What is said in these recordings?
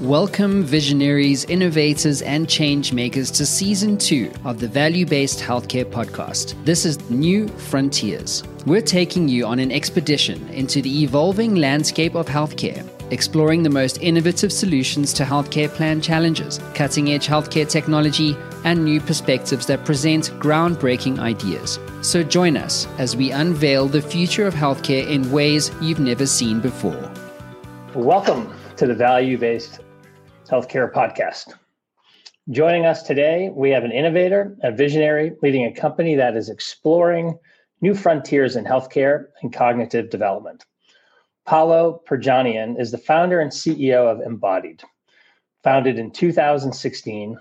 Welcome, visionaries, innovators, and change makers to season two of the Value Based Healthcare Podcast. This is New Frontiers. We're taking you on an expedition into the evolving landscape of healthcare, exploring the most innovative solutions to healthcare plan challenges, cutting edge healthcare technology, and new perspectives that present groundbreaking ideas. So join us as we unveil the future of healthcare in ways you've never seen before. Welcome to the Value Based Healthcare Podcast. Joining us today, we have an innovator, a visionary leading a company that is exploring new frontiers in healthcare and cognitive development. Paolo Pirjanian is the founder and CEO of Embodied. Founded in 2016,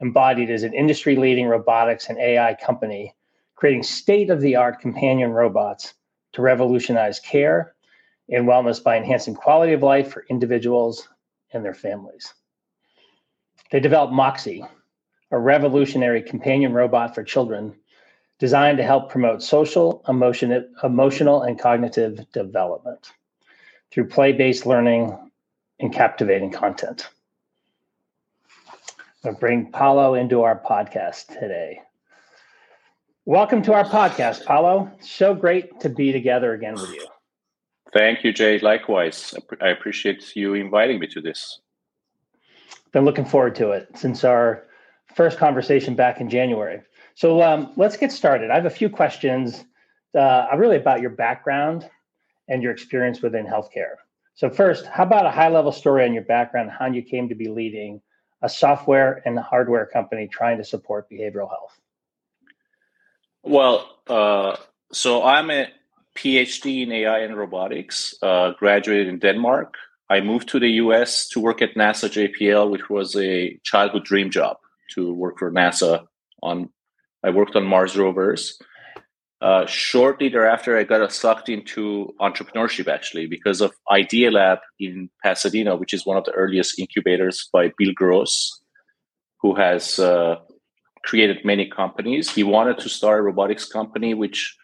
Embodied is an industry leading robotics and AI company creating state of the art companion robots to revolutionize care and wellness by enhancing quality of life for individuals and their families. They developed Moxie, a revolutionary companion robot for children designed to help promote social, emotion, emotional, and cognitive development through play based learning and captivating content. I'm bring Paolo into our podcast today. Welcome to our podcast, Paolo. So great to be together again with you. Thank you, Jay. Likewise, I appreciate you inviting me to this been looking forward to it since our first conversation back in January. So um, let's get started. I have a few questions, uh, really about your background and your experience within healthcare. So first, how about a high-level story on your background, how you came to be leading a software and hardware company trying to support behavioral health? Well, uh, so I'm a PhD in AI and robotics, uh, graduated in Denmark, I moved to the US to work at NASA JPL, which was a childhood dream job to work for NASA on I worked on Mars rovers. Uh, shortly thereafter, I got sucked into entrepreneurship actually because of Idealab in Pasadena, which is one of the earliest incubators by Bill Gross, who has uh, created many companies. He wanted to start a robotics company, which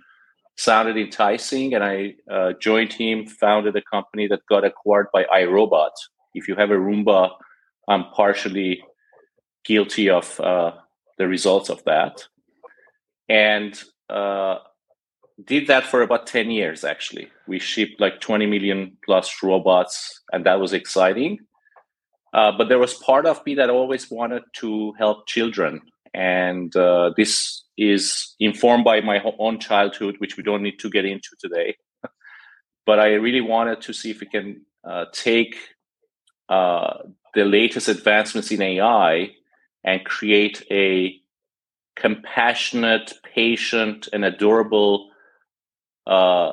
sounded enticing, and I uh, joined him, founded a company that got acquired by iRobot. If you have a Roomba, I'm partially guilty of uh, the results of that, and uh, did that for about 10 years actually. We shipped like 20 million plus robots and that was exciting. Uh, but there was part of me that always wanted to help children. And uh, this is informed by my own childhood, which we don't need to get into today. but I really wanted to see if we can uh, take uh, the latest advancements in AI and create a compassionate, patient, and adorable uh,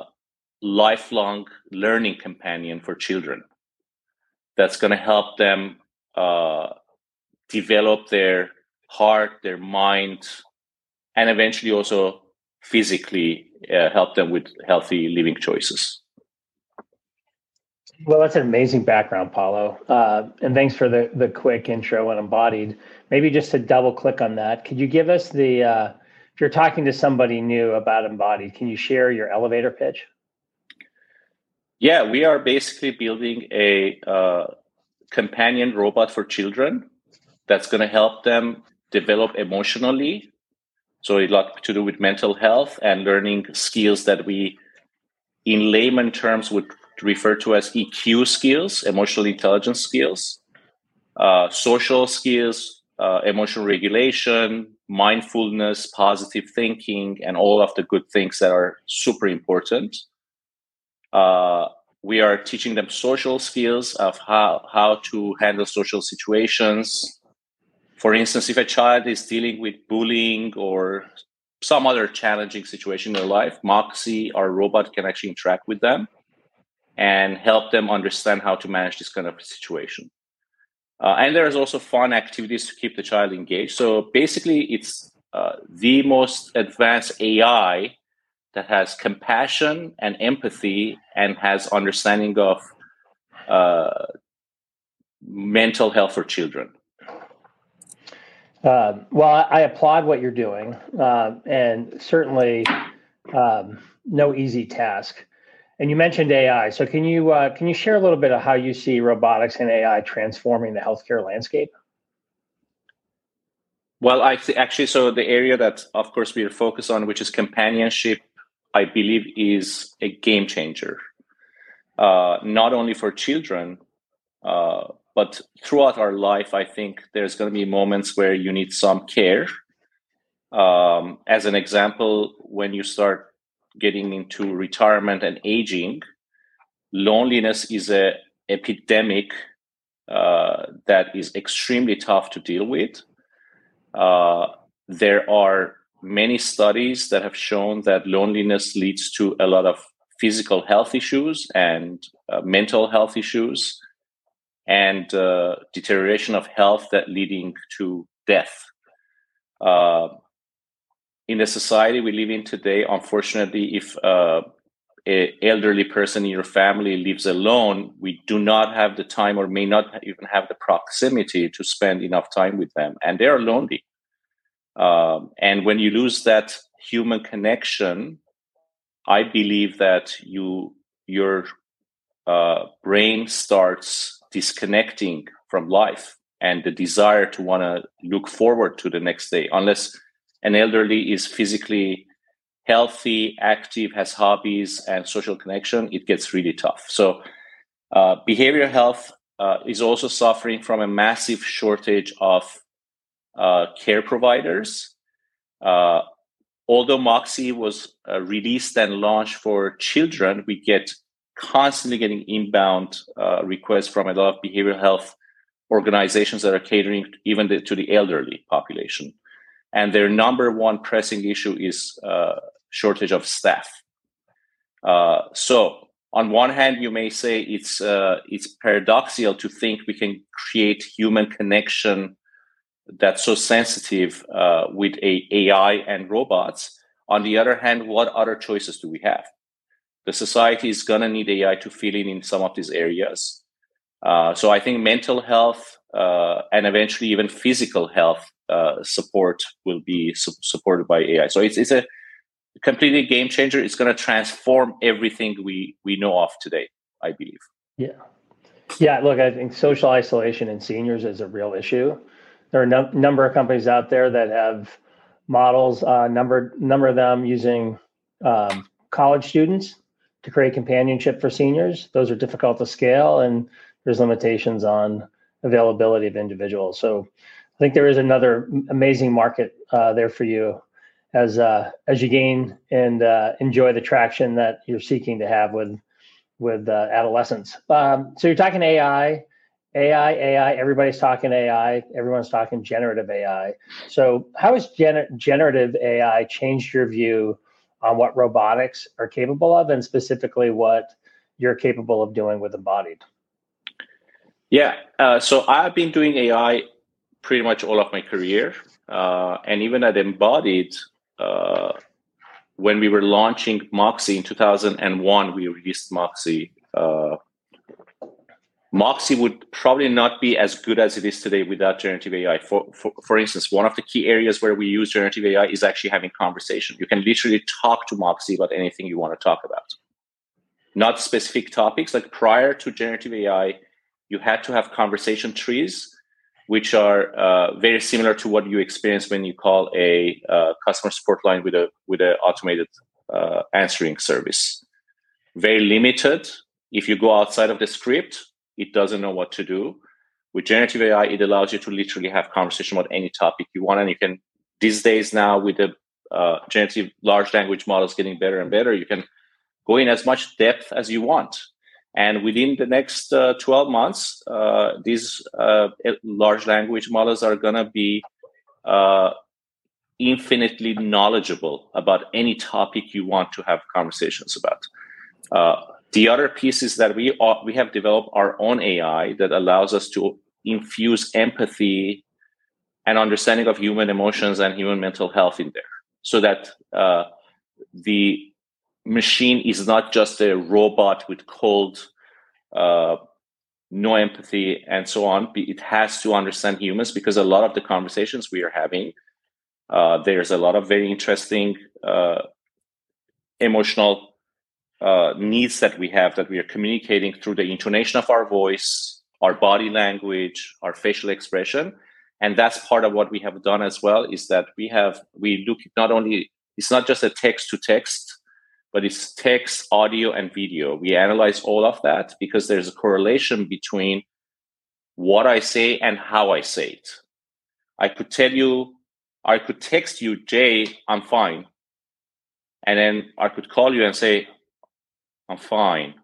lifelong learning companion for children that's going to help them uh, develop their heart, their mind, and eventually also physically uh, help them with healthy living choices. Well, that's an amazing background, Paolo. Uh, and thanks for the, the quick intro and embodied. Maybe just to double click on that, could you give us the, uh, if you're talking to somebody new about embodied, can you share your elevator pitch? Yeah, we are basically building a uh, companion robot for children that's going to help them develop emotionally so a lot to do with mental health and learning skills that we, in layman terms, would refer to as EQ skills, emotional intelligence skills, uh, social skills, uh, emotional regulation, mindfulness, positive thinking, and all of the good things that are super important. Uh, we are teaching them social skills of how, how to handle social situations, for instance, if a child is dealing with bullying or some other challenging situation in their life, Moxie, our robot, can actually interact with them and help them understand how to manage this kind of situation. Uh, and there's also fun activities to keep the child engaged. So basically, it's uh, the most advanced AI that has compassion and empathy and has understanding of uh, mental health for children. Uh, well, I applaud what you're doing, uh, and certainly um, no easy task. and you mentioned AI. So can you uh, can you share a little bit of how you see robotics and AI transforming the healthcare landscape? Well, I th- actually, so the area that, of course, we are focused on, which is companionship, I believe is a game changer, uh, not only for children, uh, but throughout our life. I think there's going to be moments where you need some care. Um, as an example, when you start getting into retirement and aging, loneliness is a epidemic uh, that is extremely tough to deal with. Uh, there are many studies that have shown that loneliness leads to a lot of physical health issues and uh, mental health issues and uh, deterioration of health that leading to death. Uh, in the society we live in today unfortunately if uh, a elderly person in your family lives alone we do not have the time or may not even have the proximity to spend enough time with them and they are lonely. Um, and when you lose that human connection, I believe that you your uh, brain starts disconnecting from life and the desire to want to look forward to the next day. Unless an elderly is physically healthy, active, has hobbies and social connection, it gets really tough. So, uh, behavioral health uh, is also suffering from a massive shortage of uh, care providers. Uh, although Moxie was uh, released and launched for children, we get constantly getting inbound uh, requests from a lot of behavioral health organizations that are catering even the, to the elderly population. And their number one pressing issue is uh, shortage of staff. Uh, so on one hand, you may say it's uh, it's paradoxical to think we can create human connection that's so sensitive uh, with a AI and robots. On the other hand, what other choices do we have? The society is going to need AI to fill in in some of these areas. Uh, so I think mental health uh, and eventually even physical health uh, support will be su- supported by AI. So it's, it's a completely game changer. It's going to transform everything we, we know of today, I believe. Yeah. Yeah, look, I think social isolation in seniors is a real issue there are a no, number of companies out there that have models, uh, number number of them using um, college students to create companionship for seniors. Those are difficult to scale, and there's limitations on availability of individuals. So I think there is another amazing market uh, there for you as uh, as you gain and uh, enjoy the traction that you're seeking to have with with uh, adolescents. Um, so you're talking AI. AI, AI, everybody's talking AI, everyone's talking generative AI. So, how has gener- generative AI changed your view on what robotics are capable of, and specifically what you're capable of doing with Embodied? Yeah, uh, so I've been doing AI pretty much all of my career, uh, and even at Embodied, uh, when we were launching Moxie in 2001, we released Moxie uh, Moxie would probably not be as good as it is today without generative AI. For, for, for instance, one of the key areas where we use generative AI is actually having conversation. You can literally talk to Moxie about anything you want to talk about. Not specific topics. Like prior to generative AI, you had to have conversation trees, which are uh, very similar to what you experience when you call a uh, customer support line with a with an automated uh, answering service. Very limited. If you go outside of the script, it doesn't know what to do. With generative AI, it allows you to literally have conversation about any topic you want, and you can. These days now, with the uh, generative large language models getting better and better, you can go in as much depth as you want. And within the next uh, 12 months, uh, these uh, large language models are going to be uh, infinitely knowledgeable about any topic you want to have conversations about. The other piece is that we we have developed our own AI that allows us to infuse empathy and understanding of human emotions and human mental health in there, so that uh, the machine is not just a robot with cold, uh, no empathy, and so on. It has to understand humans because a lot of the conversations we are having, uh, there's a lot of very interesting uh, emotional uh, needs that we have that we are communicating through the intonation of our voice, our body language, our facial expression. And that's part of what we have done as well is that we have, we look not only, it's not just a text to text, but it's text, audio, and video. We analyze all of that because there's a correlation between what I say and how I say it. I could tell you, I could text you, Jay, I'm fine. And then I could call you and say, I'm fine.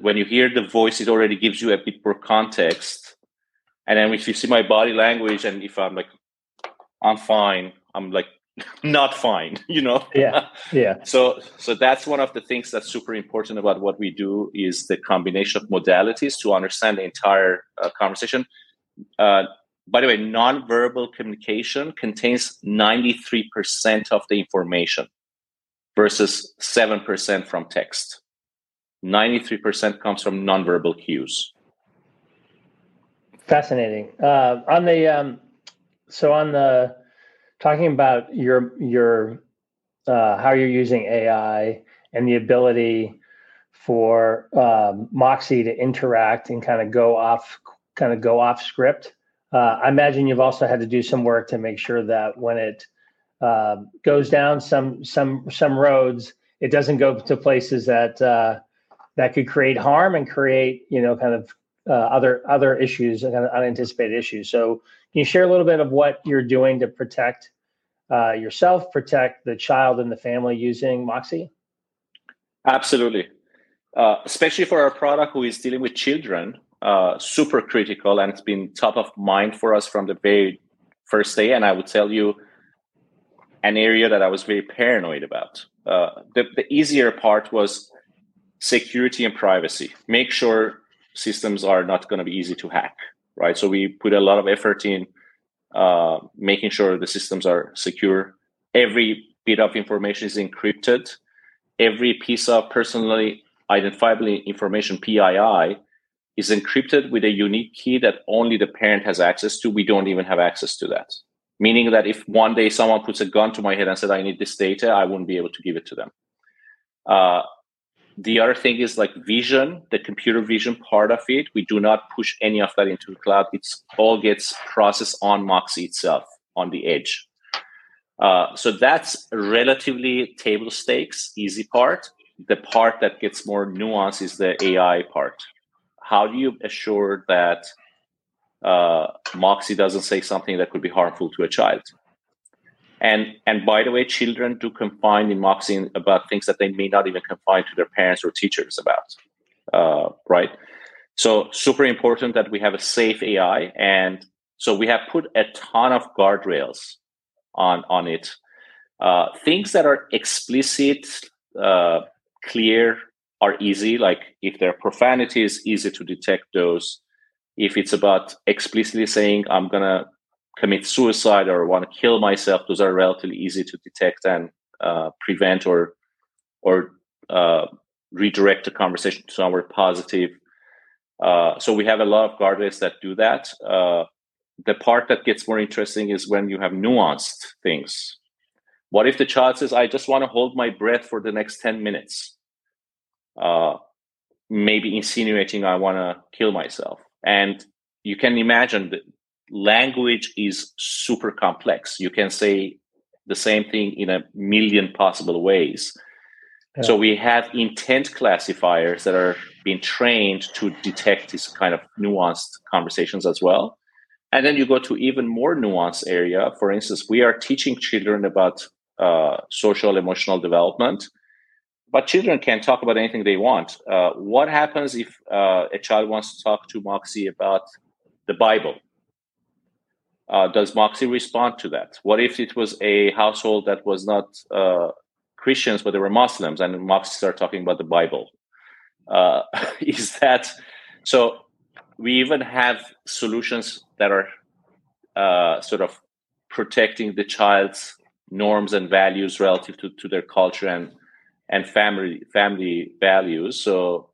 When you hear the voice, it already gives you a bit more context. And then if you see my body language, and if I'm like, I'm fine, I'm like not fine, you know? Yeah. Yeah. so so that's one of the things that's super important about what we do is the combination of modalities to understand the entire uh, conversation. Uh, by the way, nonverbal communication contains 93% of the information versus 7% from text. 93% comes from nonverbal cues. Fascinating. Uh, on the um, so on the talking about your your uh, how you're using AI and the ability for um, Moxie to interact and kind of go off kind of go off script. Uh, I imagine you've also had to do some work to make sure that when it uh, goes down some some some roads, it doesn't go to places that uh, that could create harm and create you know kind of uh, other other issues and kind of unanticipated issues. So can you share a little bit of what you're doing to protect uh, yourself, protect the child and the family using Moxie? Absolutely, uh, especially for our product who is dealing with children. Uh, super critical, and it's been top of mind for us from the very first day. And I would tell you an area that I was very paranoid about. Uh, the, the easier part was security and privacy. Make sure systems are not going to be easy to hack, right? So we put a lot of effort in uh, making sure the systems are secure. Every bit of information is encrypted. Every piece of personally identifiable information, PII, is encrypted with a unique key that only the parent has access to. We don't even have access to that meaning that if one day someone puts a gun to my head and said i need this data i wouldn't be able to give it to them. Uh, the other thing is like vision the computer vision part of it. We do not push any of that into the cloud. It's all gets processed on moxie itself on the edge. Uh, so that's relatively table stakes easy part. The part that gets more nuance is the ai part. How do you assure that uh, Moxie doesn't say something that could be harmful to a child. And and by the way, children do confide in Moxie about things that they may not even confide to their parents or teachers about. Uh, right. So super important that we have a safe AI, and so we have put a ton of guardrails on on it. Uh, things that are explicit, uh, clear, are easy. Like if there are profanities, easy to detect those if it's about explicitly saying i'm going to commit suicide or want to kill myself those are relatively easy to detect and uh, prevent or or uh, redirect the conversation to somewhere positive. Uh, so we have a lot of guardrails that do that. Uh, the part that gets more interesting is when you have nuanced things. What if the child says i just want to hold my breath for the next 10 minutes uh, maybe insinuating i want to kill myself and you can imagine that language is super complex. You can say the same thing in a million possible ways. Yeah. So we have intent classifiers that are being trained to detect these kind of nuanced conversations as well. And then you go to even more nuanced area. For instance, we are teaching children about uh, social emotional development but children can talk about anything they want. Uh, what happens if uh, a child wants to talk to Moxie about the Bible? Uh, does Moxie respond to that? What if it was a household that was not uh, Christians, but they were Muslims, and Moxie started talking about the Bible? Uh, is that so? We even have solutions that are uh, sort of protecting the child's norms and values relative to, to their culture and and family family values. So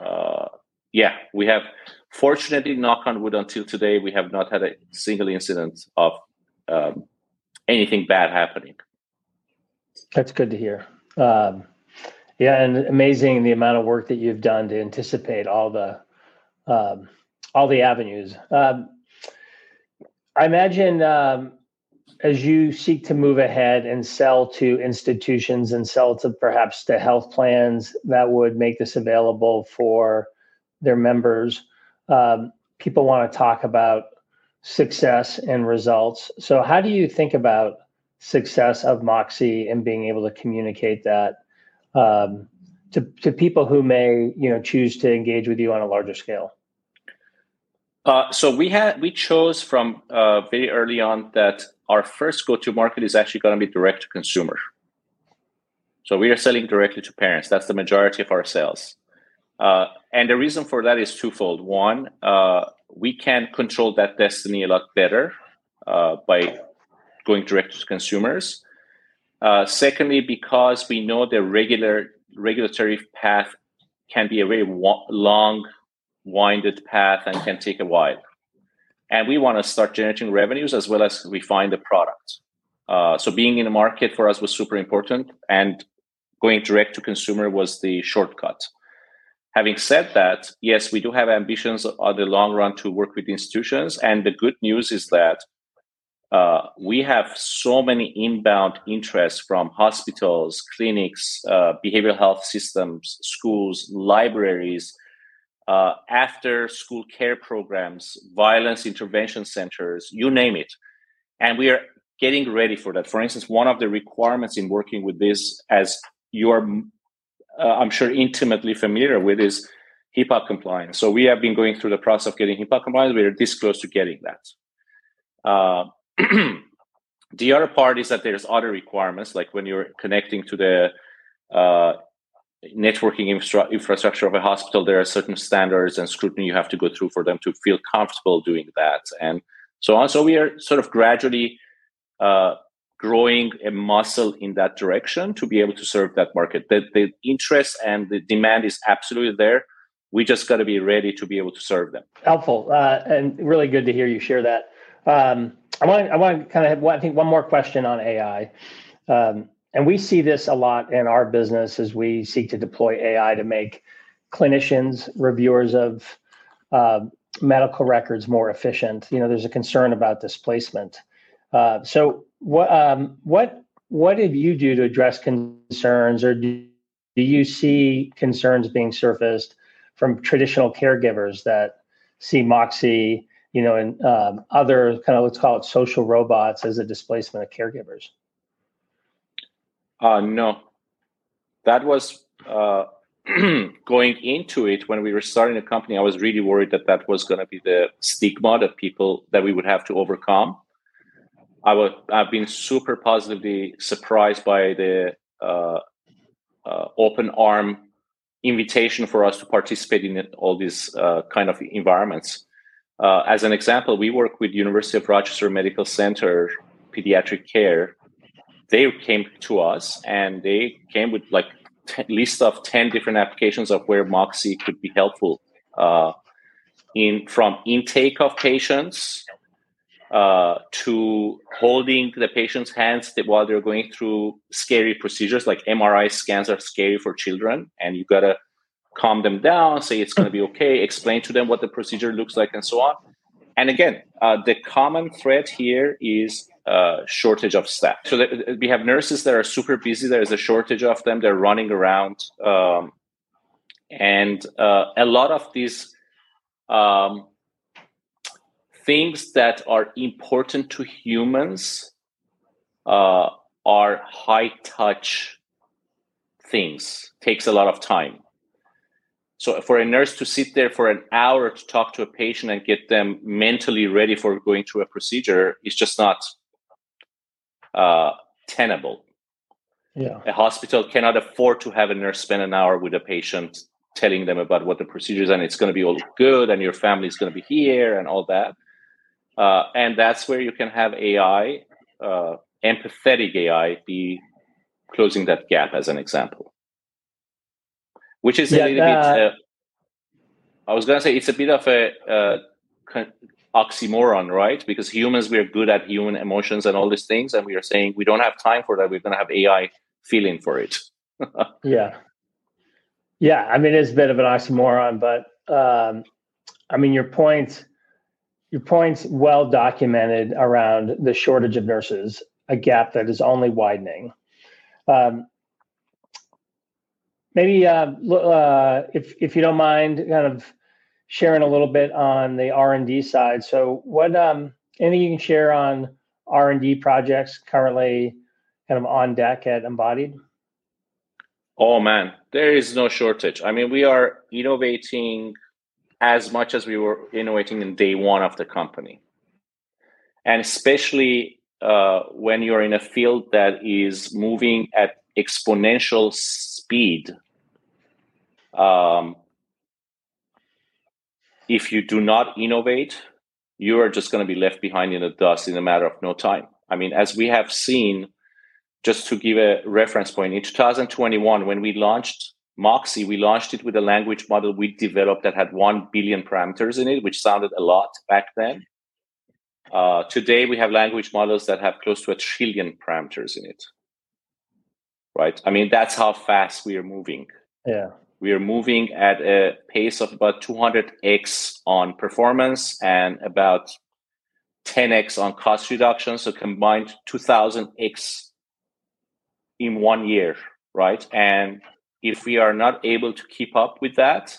uh, yeah, we have fortunately knock on wood until today we have not had a single incident of um, anything bad happening. That's good to hear. Um, Yeah, and amazing the amount of work that you've done to anticipate all the um, all the avenues. Um, I imagine um, as you seek to move ahead and sell to institutions and sell to perhaps to health plans that would make this available for their members, um, people want to talk about success and results. So, how do you think about success of Moxie and being able to communicate that um, to to people who may you know choose to engage with you on a larger scale? Uh, so we had we chose from uh, very early on that our first go-to market is actually going to be direct to consumer. So we are selling directly to parents. That's the majority of our sales. Uh, and the reason for that is twofold. One, uh, we can control that destiny a lot better uh, by going direct to consumers. Uh, secondly, because we know the regular regulatory path can be a very wa- long, winded path and can take a while. And we want to start generating revenues as well as refine the product. Uh, so being in the market for us was super important, and going direct to consumer was the shortcut. Having said that, yes, we do have ambitions on the long run to work with institutions. And the good news is that uh, we have so many inbound interests from hospitals, clinics, uh, behavioral health systems, schools, libraries, uh, after school care programs, violence intervention centers, you name it. And we are getting ready for that. For instance, one of the requirements in working with this, as you are, uh, I'm sure, intimately familiar with, is HIPAA compliance. So we have been going through the process of getting HIPAA compliance. We are this close to getting that. Uh, the other part is that there's other requirements, like when you're connecting to the uh, networking infra- infrastructure of a hospital, there are certain standards and scrutiny you have to go through for them to feel comfortable doing that, and so on. So we are sort of gradually uh, growing a muscle in that direction to be able to serve that market. The, the interest and the demand is absolutely there. We just got to be ready to be able to serve them. Helpful uh, and really good to hear you share that. Um, I want I want to kind of have I think one more question on AI. Um, and we see this a lot in our business as we seek to deploy AI to make clinicians, reviewers of uh, medical records more efficient. You know, there's a concern about displacement. Uh, so, what um, what what did you do to address concerns, or do, do you see concerns being surfaced from traditional caregivers that see Moxie you know, and um, other kind of let's call it social robots as a displacement of caregivers? Uh, no, that was uh, going into it when we were starting a company. I was really worried that that was going to be the stigma that people that we would have to overcome. I was I've been super positively surprised by the uh, uh open arm invitation for us to participate in all these uh, kind of environments. Uh, as an example, we work with University of Rochester Medical Center Pediatric Care. They came to us and they came with like t- list of ten different applications of where Moxie could be helpful. Uh, in from intake of patients uh, to holding the patient's hands while they're going through scary procedures like MRI scans are scary for children, and you gotta calm them down, say it's going to be okay, explain to them what the procedure looks like, and so on. And again, uh, the common thread here is uh, shortage of staff. So that we have nurses that are super busy. There is a shortage of them. They're running around, um, and uh, a lot of these um, things that are important to humans uh, are high touch things. Takes a lot of time so for a nurse to sit there for an hour to talk to a patient and get them mentally ready for going through a procedure is just not uh, tenable. Yeah. A hospital cannot afford to have a nurse spend an hour with a patient telling them about what the procedure is and it's going to be all good and your family is going to be here and all that. Uh, and that's where you can have AI, uh, empathetic AI, be closing that gap as an example which is yeah, a little uh, bit. Uh, I was gonna say it's a bit of a uh, oxymoron, right? Because humans we're good at human emotions and all these things, and we are saying we don't have time for that. We're gonna have AI feeling for it. yeah, Yeah, I mean it's a bit of an oxymoron, but um, I mean your point, your point's well documented around the shortage of nurses, a gap that is only widening. Um, maybe uh, uh, if if you don't mind, kind of sharing a little bit on the R and D side. So, what um, anything you can share on R and D projects currently kind of on deck at Embodied? Oh man, there is no shortage. I mean, we are innovating as much as we were innovating in day one of the company, and especially uh, when you're in a field that is moving at exponential speed. Um, if you do not innovate, you are just going to be left behind in the dust in a matter of no time. I mean, as we have seen, just to give a reference point, in 2021, when we launched Moxie, we launched it with a language model we developed that had 1 billion parameters in it, which sounded a lot back then. Uh, today, we have language models that have close to a trillion parameters in it. Right? I mean, that's how fast we are moving. Yeah. We are moving at a pace of about 200x on performance and about 10x on cost reduction. So combined 2000x in one year, right? And if we are not able to keep up with that,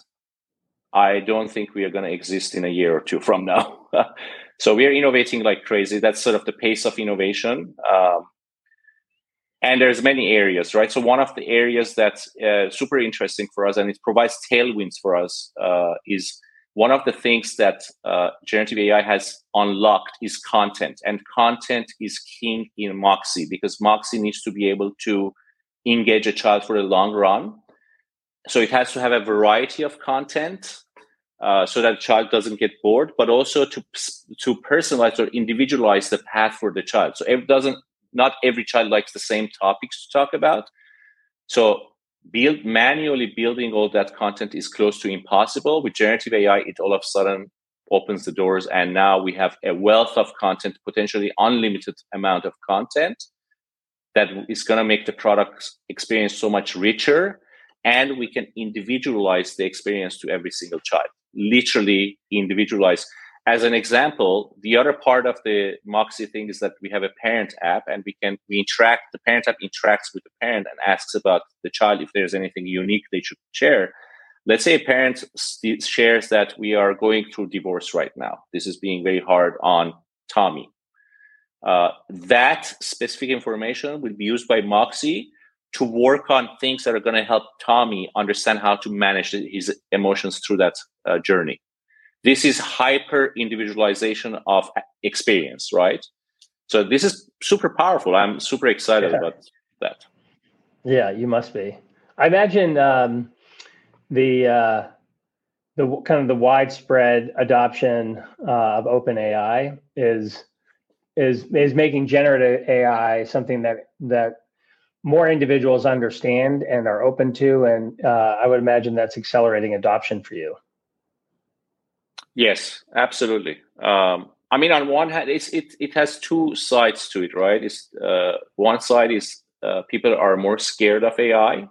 I don't think we are going to exist in a year or two from now. so we are innovating like crazy. That's sort of the pace of innovation. Um, and there's many areas, right? So one of the areas that's uh, super interesting for us and it provides tailwinds for us uh, is one of the things that uh, generative AI has unlocked is content, and content is king in Moxie because Moxie needs to be able to engage a child for the long run. So it has to have a variety of content uh, so that the child doesn't get bored, but also to to personalize or individualize the path for the child. So it doesn't not every child likes the same topics to talk about. So build manually building all that content is close to impossible. With generative AI, it all of a sudden opens the doors, and now we have a wealth of content, potentially unlimited amount of content that is going to make the product experience so much richer and we can individualize the experience to every single child literally individualize as an example the other part of the moxie thing is that we have a parent app and we can we interact the parent app interacts with the parent and asks about the child if there's anything unique they should share. Let's say a parent st- shares that we are going through divorce right now. This is being very hard on tommy. Uh, that specific information will be used by moxie to work on things that are going to help tommy understand how to manage his emotions through that uh, journey this is hyper individualization of experience right? So this is super powerful. I'm super excited yeah. about that. Yeah you must be. I imagine um, the uh, the kind of the widespread adoption uh, of open ai is is is making generative ai something that that more individuals understand and are open to and uh, i would imagine that's accelerating adoption for you Yes, absolutely. Um, I mean, on one hand, it's, it it has two sides to it, right? It's uh, one side is uh, people are more scared of AI,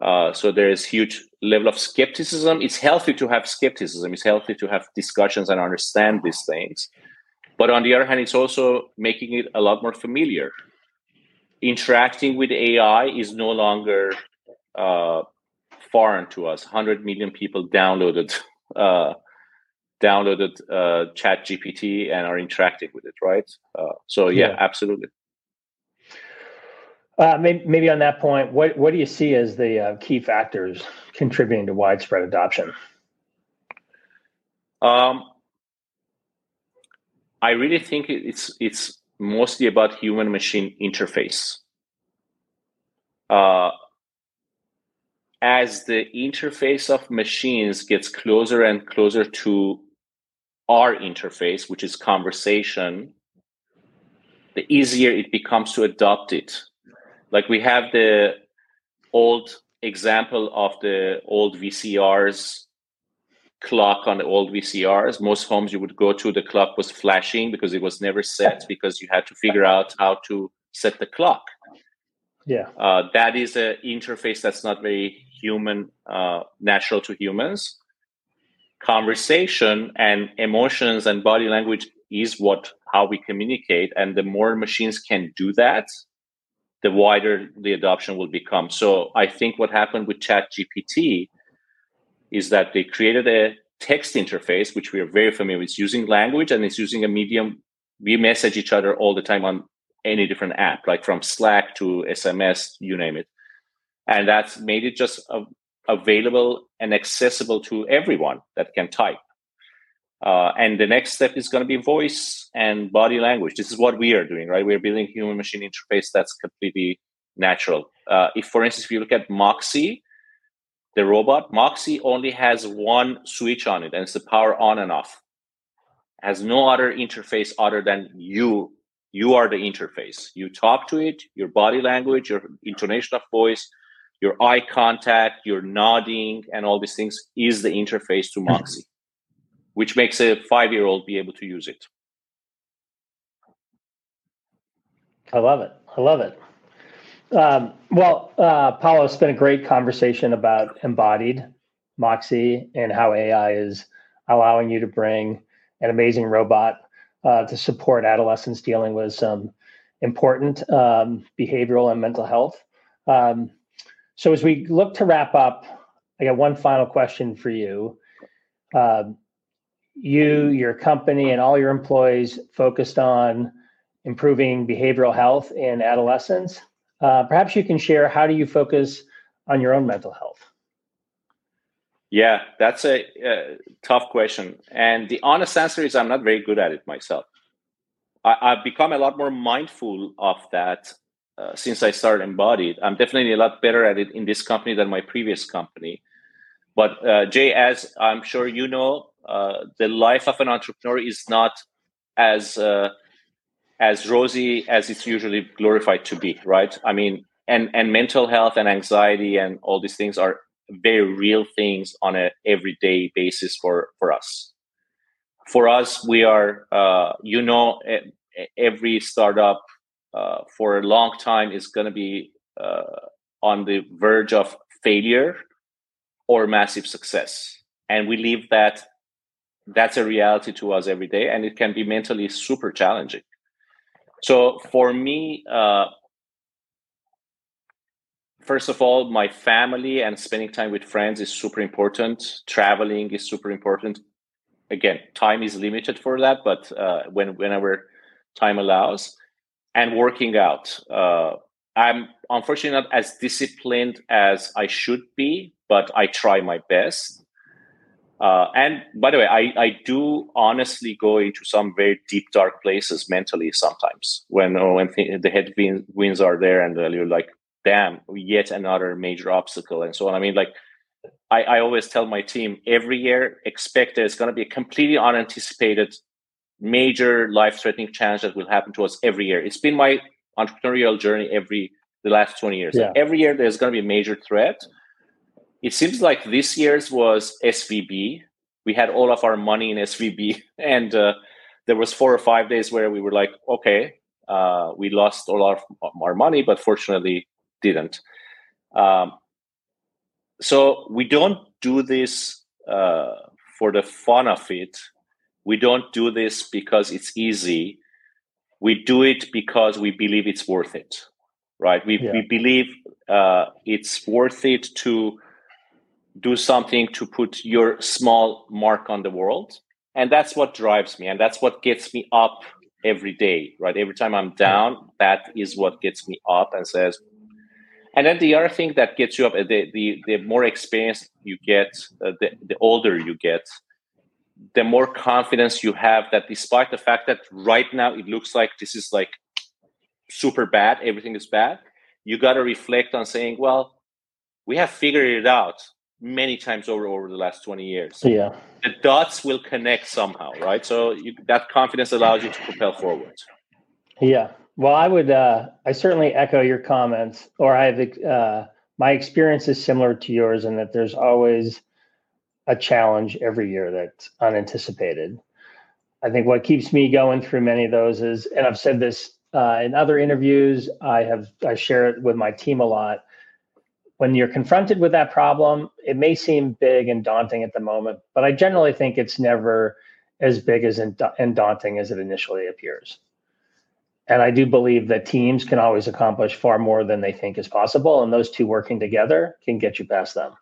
uh, so there is huge level of skepticism. It's healthy to have skepticism. It's healthy to have discussions and understand these things. But on the other hand, it's also making it a lot more familiar. Interacting with AI is no longer uh, foreign to us. 100 million people downloaded uh, downloaded uh, chat gpt and are interacting with it right? Uh, so yeah, yeah. absolutely. Uh, maybe, maybe, on that point what, what do you see as the uh, key factors contributing to widespread adoption? Um, i really think it's it's mostly about human machine interface. Uh, as the interface of machines gets closer and closer to our interface, which is conversation, the easier it becomes to adopt it. Like we have the old example of the old VCRs clock on the old VCRs. Most homes you would go to, the clock was flashing because it was never set because you had to figure out how to set the clock. Yeah. Uh, that is an interface that's not very human, uh, natural to humans. Conversation and emotions and body language is what how we communicate, and the more machines can do that, the wider the adoption will become. So I think what happened with Chat GPT is that they created a text interface, which we are very familiar with, using language and it's using a medium. We message each other all the time on any different app, like from Slack to SMS, you name it. And that's made it just available and accessible to everyone that can type. Uh, and the next step is going to be voice and body language. This is what we are doing, right? We're building human machine interface that's completely natural. Uh, if, for instance, if you look at Moxie, the robot, Moxie only has one switch on it, and it's the power on and off. It has no other interface other than you. You are the interface. You talk to it, your body language, your intonation of voice, your eye contact, your nodding, and all these things is the interface to Moxie which makes a five year old be able to use it. I love it. I love it. Um, well, uh, Paulo, it's been a great conversation about embodied Moxie and how AI is allowing you to bring an amazing robot uh, to support adolescents dealing with some important um, behavioral and mental health. Um, so, as we look to wrap up, I got one final question for you. Um, you, your company, and all your employees focused on improving behavioral health in adolescents. Uh, perhaps you can share how do you focus on your own mental health? Yeah, that's a, a tough question. And the honest answer is I'm not very good at it myself. I, have become a lot more mindful of that uh, since I started Embodied. I'm definitely a lot better at it in this company than my previous company. But uh, Jay, as I'm sure you know, uh, the life of an entrepreneur is not as uh, as rosy as it's usually glorified to be, right? I mean, and and mental health and anxiety and all these things are very real things on a everyday basis for for us. For us, we are, uh, you know, every startup uh, for a long time is going to be uh, on the verge of failure or massive success, and we leave that that's a reality to us every day and it can be mentally super challenging. So for me uh, first of all my family and spending time with friends is super important. Traveling is super important. Again time is limited for that but uh, when whenever time allows and working out uh, i'm unfortunately not as disciplined as i should be but i try my best uh, and by the way, I, I do honestly go into some very deep, dark places mentally sometimes when uh, when th- the headwinds are there and uh, you're like, damn, yet another major obstacle and so on. I mean, like, I, I always tell my team every year, expect there's going to be a completely unanticipated, major life threatening challenge that will happen to us every year. It's been my entrepreneurial journey every the last 20 years. Yeah. Every year there's going to be a major threat it seems like this year's was SVB. We had all of our money in SVB, and uh, there was four or five days where we were like, okay, uh, we lost all our, our money, but fortunately didn't. Um, so we don't do this uh, for the fun of it. We don't do this because it's easy. We do it because we believe it's worth it, right? We, yeah. we believe uh, it's worth it to do something to put your small mark on the world and that's what drives me and that's what gets me up every day right every time i'm down that is what gets me up and says and then the other thing that gets you up the the, the more experience you get uh, the, the older you get the more confidence you have that despite the fact that right now it looks like this is like super bad everything is bad you got to reflect on saying well we have figured it out many times over over the last 20 years. Yeah. The dots will connect somehow right? So you, that confidence allows you to propel forward. Yeah. Well i would uh i certainly echo your comments or i have uh my experience is similar to yours in that there's always a challenge every year that's unanticipated i think what keeps me going through many of those is and i've said this uh, in other interviews i have i share it with my team a lot when you're confronted with that problem, it may seem big and daunting at the moment, but I generally think it's never as big as and daunting as it initially appears. And I do believe that teams can always accomplish far more than they think is possible, and those two working together can get you past them.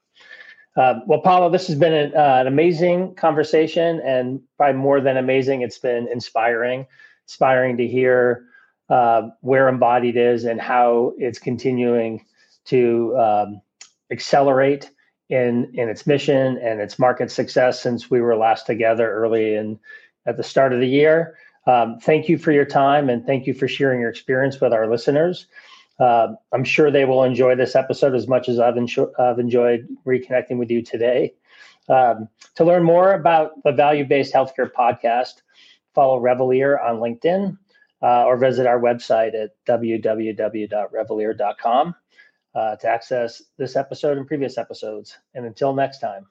Uh, well, Paolo, this has been an, uh, an, amazing conversation, and by more than amazing, it's been inspiring. Inspiring to hear uh, where Embodied is and how it's continuing to um, accelerate in in its mission and its market success since we were last together early in at the start of the year. Um, thank you for your time and thank you for sharing your experience with our listeners. Uh, I'm sure they will enjoy this episode as much as I've, I've enjoyed reconnecting with you today. Um, to learn more about the Value Based Healthcare podcast, follow Reveleer on LinkedIn uh, or visit our website at www.reveleer.com uh, to access this episode and previous episodes. And until next time.